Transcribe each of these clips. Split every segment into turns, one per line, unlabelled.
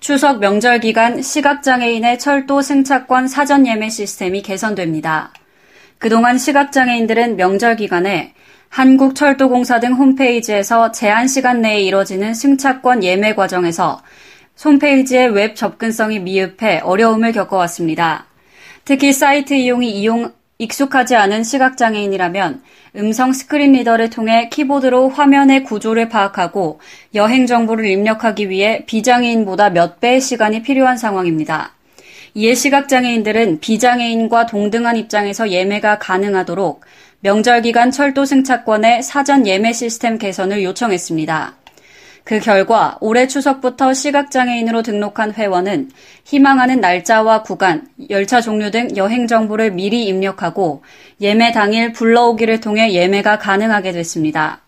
추석 명절 기간 시각장애인의 철도 승차권 사전 예매 시스템이 개선됩니다. 그동안 시각장애인들은 명절 기간에 한국철도공사 등 홈페이지에서 제한 시간 내에 이뤄지는 승차권 예매 과정에서 홈페이지의 웹 접근성이 미흡해 어려움을 겪어왔습니다. 특히 사이트 이용이 이용 익숙하지 않은 시각장애인이라면 음성 screen reader를 통해 키보드로 화면의 구조를 파악하고 여행 정보를 입력하기 위해 비장애인보다 몇 배의 시간이 필요한 상황입니다. 이에 시각장애인들은 비장애인과 동등한 입장에서 예매가 가능하도록 명절 기간 철도 승차권의 사전 예매 시스템 개선을 요청했습니다. 그 결과 올해 추석부터 시각장애인으로 등록한 회원은 희망하는 날짜와 구간, 열차 종류 등 여행 정보를 미리 입력하고 예매 당일 불러오기를 통해 예매가 가능하게 됐습니다.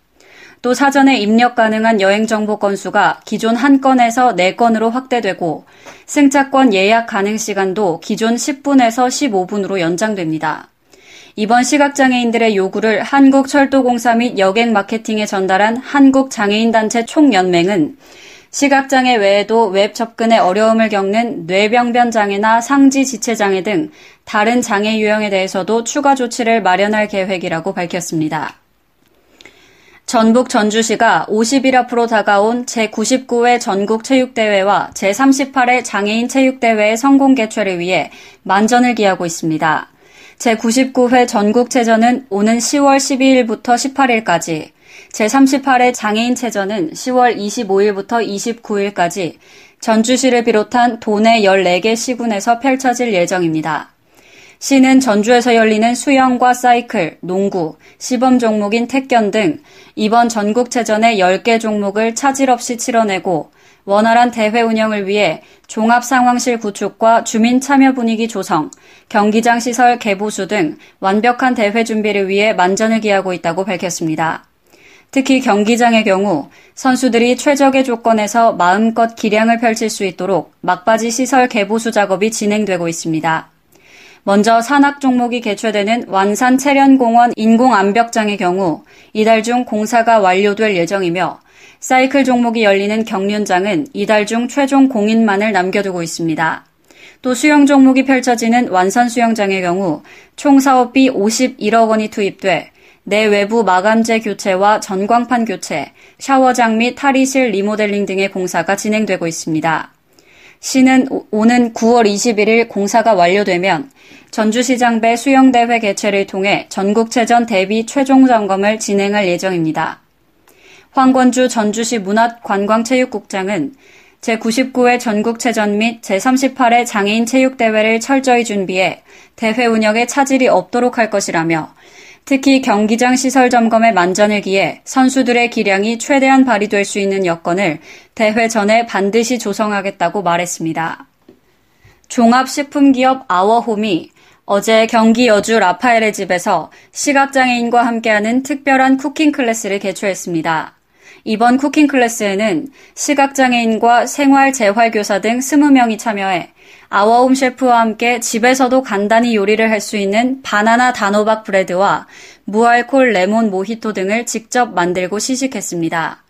또 사전에 입력 가능한 여행 정보 건수가 기존 한 건에서 4건으로 확대되고 승차권 예약 가능 시간도 기존 10분에서 15분으로 연장됩니다. 이번 시각장애인들의 요구를 한국철도공사 및 여객 마케팅에 전달한 한국장애인단체 총연맹은 시각장애 외에도 웹 접근에 어려움을 겪는 뇌병변 장애나 상지 지체 장애 등 다른 장애 유형에 대해서도 추가 조치를 마련할 계획이라고 밝혔습니다. 전북 전주시가 50일 앞으로 다가온 제99회 전국체육대회와 제38회 장애인 체육대회의 성공 개최를 위해 만전을 기하고 있습니다. 제99회 전국체전은 오는 10월 12일부터 18일까지, 제38회 장애인체전은 10월 25일부터 29일까지 전주시를 비롯한 도내 14개 시군에서 펼쳐질 예정입니다. 시는 전주에서 열리는 수영과 사이클, 농구, 시범 종목인 태견 등 이번 전국체전의 10개 종목을 차질 없이 치러내고 원활한 대회 운영을 위해 종합 상황실 구축과 주민 참여 분위기 조성, 경기장 시설 개보수 등 완벽한 대회 준비를 위해 만전을 기하고 있다고 밝혔습니다. 특히 경기장의 경우 선수들이 최적의 조건에서 마음껏 기량을 펼칠 수 있도록 막바지 시설 개보수 작업이 진행되고 있습니다. 먼저 산악 종목이 개최되는 완산 체련공원 인공암벽장의 경우 이달 중 공사가 완료될 예정이며 사이클 종목이 열리는 경륜장은 이달 중 최종 공인만을 남겨두고 있습니다. 또 수영 종목이 펼쳐지는 완산 수영장의 경우 총 사업비 51억 원이 투입돼 내외부 마감재 교체와 전광판 교체, 샤워장 및 탈의실 리모델링 등의 공사가 진행되고 있습니다. 시는 오는 9월 21일 공사가 완료되면 전주시장배 수영대회 개최를 통해 전국체전 대비 최종 점검을 진행할 예정입니다. 황권주 전주시 문화관광체육국장은 제99회 전국체전 및 제38회 장애인 체육대회를 철저히 준비해 대회 운영에 차질이 없도록 할 것이라며 특히 경기장 시설 점검에 만전을 기해 선수들의 기량이 최대한 발휘될 수 있는 여건을 대회 전에 반드시 조성하겠다고 말했습니다. 종합식품기업 아워홈이 어제 경기 여주 라파엘의 집에서 시각장애인과 함께하는 특별한 cooking class를 개최했습니다. 이번 cooking class에는 시각장애인과 생활재활교사 등 20명이 참여해 아워홈 셰프와 함께 집에서도 간단히 요리를 할 수 있는 바나나 단호박 bread와 무알콜 레몬 모히토 등을 직접 만들고 시식했습니다.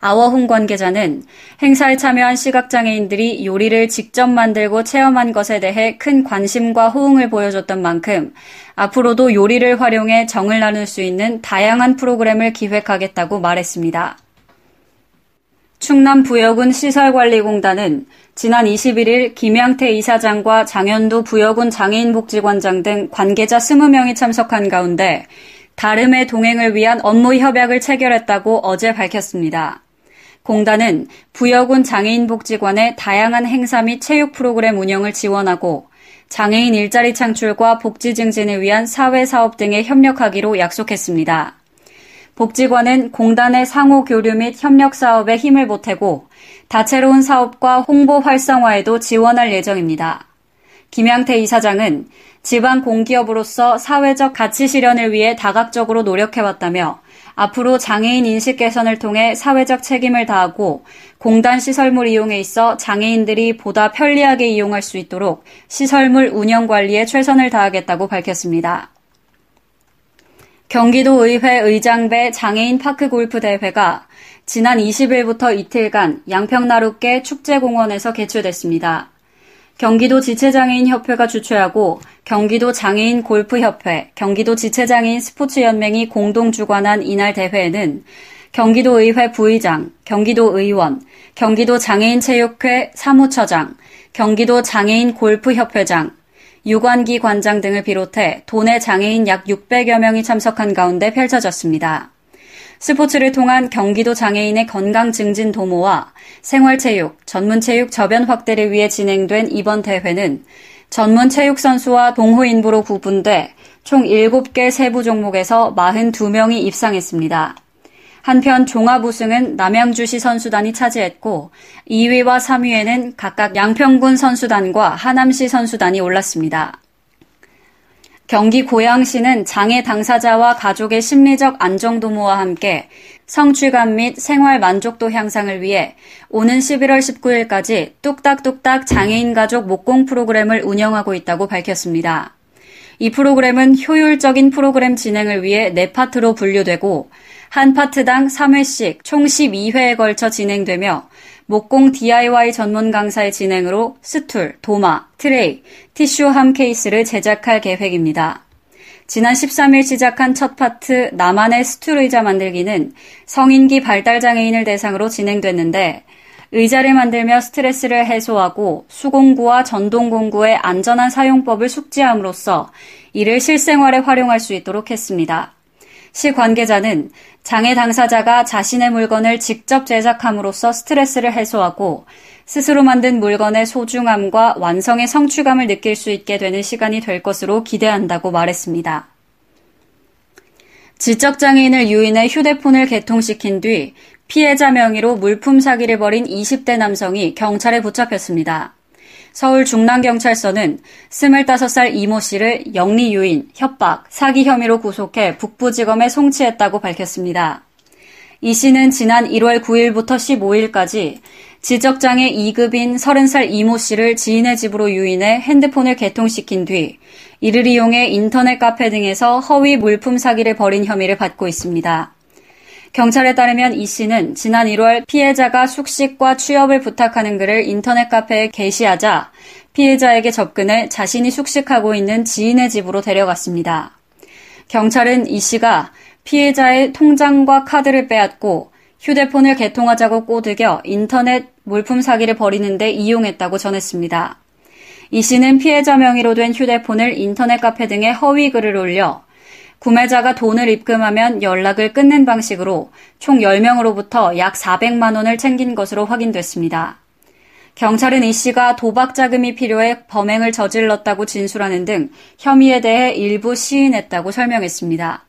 아워홈 관계자는 행사에 참여한 시각장애인들이 요리를 직접 만들고 체험한 것에 대해 큰 관심과 호응을 보여줬던 만큼 앞으로도 요리를 활용해 정을 나눌 수 있는 다양한 프로그램을 기획하겠다고 말했습니다. 충남 부여군 시설관리공단은 지난 21일 김양태 이사장과 장현두 부여군 장애인복지관장 등 관계자 20명이 참석한 가운데 다름의 동행을 위한 업무 협약을 체결했다고 어제 밝혔습니다. 공단은 부여군 장애인복지관의 다양한 행사 및 체육 프로그램 운영을 지원하고 장애인 일자리 창출과 복지 증진을 위한 사회 사업 등에 협력하기로 약속했습니다. 복지관은 공단의 상호 교류 및 협력 사업에 힘을 보태고 다채로운 사업과 홍보 활성화에도 지원할 예정입니다. 김양태 이사장은 지방 공기업으로서 사회적 가치 실현을 위해 다각적으로 노력해왔다며 앞으로 장애인 인식 개선을 통해 사회적 책임을 다하고 공단 시설물 이용에 있어 장애인들이 보다 편리하게 이용할 수 있도록 시설물 운영 관리에 최선을 다하겠다고 밝혔습니다. 경기도 의회 의장배 장애인 파크 골프 대회가 지난 20일부터 이틀간 양평나룻계 축제공원에서 개최됐습니다. 경기도 지체장애인협회가 주최하고 경기도 장애인 골프협회, 경기도 지체장애인 스포츠연맹이 공동 주관한 이날 대회에는 경기도 의회 부의장, 경기도 의원, 경기도 장애인체육회 사무처장, 경기도 장애인 골프협회장, 유관기 관장 등을 비롯해 도내 장애인 약 600여 명이 참석한 가운데 펼쳐졌습니다. 스포츠를 통한 경기도 장애인의 건강 증진 도모와 생활체육, 전문체육 저변 확대를 위해 진행된 이번 대회는 전문 체육 선수와 동호 인부로 구분돼 총 7개 세부 종목에서 42명이 입상했습니다. 한편 종합 우승은 남양주시 선수단이 차지했고 2위와 3위에는 각각 양평군 선수단과 하남시 선수단이 올랐습니다. 경기 고양시는 장애 당사자와 가족의 심리적 안정 도모와 함께 성취감 및 생활 만족도 향상을 위해 오는 11월 19일까지 뚝딱뚝딱 장애인 가족 목공 프로그램을 운영하고 있다고 밝혔습니다. 이 프로그램은 효율적인 프로그램 진행을 위해 네 파트로 분류되고 한 파트당 3회씩 총 12회에 걸쳐 진행되며 목공 DIY 전문 강사의 진행으로 스툴, 도마, 트레이, 티슈함 케이스를 제작할 계획입니다. 지난 13일 시작한 첫 파트 나만의 스툴 의자 만들기는 성인기 발달 장애인을 대상으로 진행됐는데 의자를 만들며 스트레스를 해소하고 수공구와 전동공구의 안전한 사용법을 숙지함으로써 이를 실생활에 활용할 수 있도록 했습니다. 시 관계자는 장애 당사자가 자신의 물건을 직접 제작함으로써 스트레스를 해소하고 스스로 만든 물건의 소중함과 완성의 성취감을 느낄 수 있게 되는 시간이 될 것으로 기대한다고 말했습니다. 지적장애인을 유인해 휴대폰을 개통시킨 뒤 피해자 명의로 물품 사기를 벌인 20대 남성이 경찰에 붙잡혔습니다. 서울 중랑경찰서는 25살 이모 씨를 영리 유인, 협박, 사기 혐의로 구속해 북부지검에 송치했다고 밝혔습니다. 이 씨는 지난 1월 9일부터 15일까지 지적장애 2급인 30살 이모 씨를 지인의 집으로 유인해 핸드폰을 개통시킨 뒤 이를 이용해 인터넷 카페 등에서 허위 물품 사기를 벌인 혐의를 받고 있습니다. 경찰에 따르면 이 씨는 지난 1월 피해자가 숙식과 취업을 부탁하는 글을 인터넷 카페에 게시하자 피해자에게 접근해 자신이 숙식하고 있는 지인의 집으로 데려갔습니다. 경찰은 이 씨가 피해자의 통장과 카드를 빼앗고 휴대폰을 개통하자고 꼬드겨 인터넷 물품 사기를 벌이는데 이용했다고 전했습니다. 이 씨는 피해자 명의로 된 휴대폰을 인터넷 카페 등에 허위 글을 올려 구매자가 돈을 입금하면 연락을 끊는 방식으로 총 10명으로부터 약 400만 원을 챙긴 것으로 확인됐습니다. 경찰은 이 씨가 도박 자금이 필요해 범행을 저질렀다고 진술하는 등 혐의에 대해 일부 시인했다고 설명했습니다.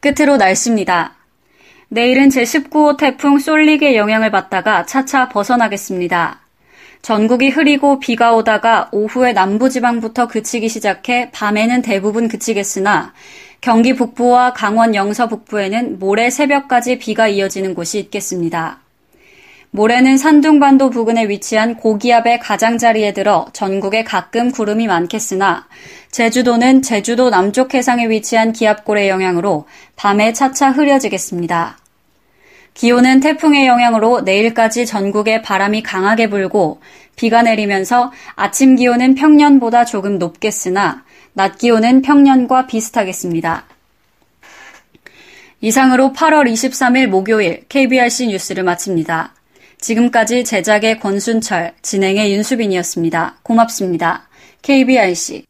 끝으로 날씨입니다. 내일은 제19호 태풍 쏠릭의 영향을 받다가 차차 벗어나겠습니다. 전국이 흐리고 비가 오다가 오후에 남부지방부터 그치기 시작해 밤에는 대부분 그치겠으나 경기 북부와 강원 영서 북부에는 모레 새벽까지 비가 이어지는 곳이 있겠습니다. 모레는 산둥반도 부근에 위치한 고기압의 가장자리에 들어 전국에 가끔 구름이 많겠으나 제주도는 제주도 남쪽 해상에 위치한 기압골의 영향으로 밤에 차차 흐려지겠습니다. 기온은 태풍의 영향으로 내일까지 전국에 바람이 강하게 불고 비가 내리면서 아침 기온은 평년보다 조금 높겠으나 낮 기온은 평년과 비슷하겠습니다. 이상으로 8월 23일 목요일 KBRC 뉴스를 마칩니다. 지금까지 제작의 권순철, 진행의 윤수빈이었습니다. 고맙습니다. KBRC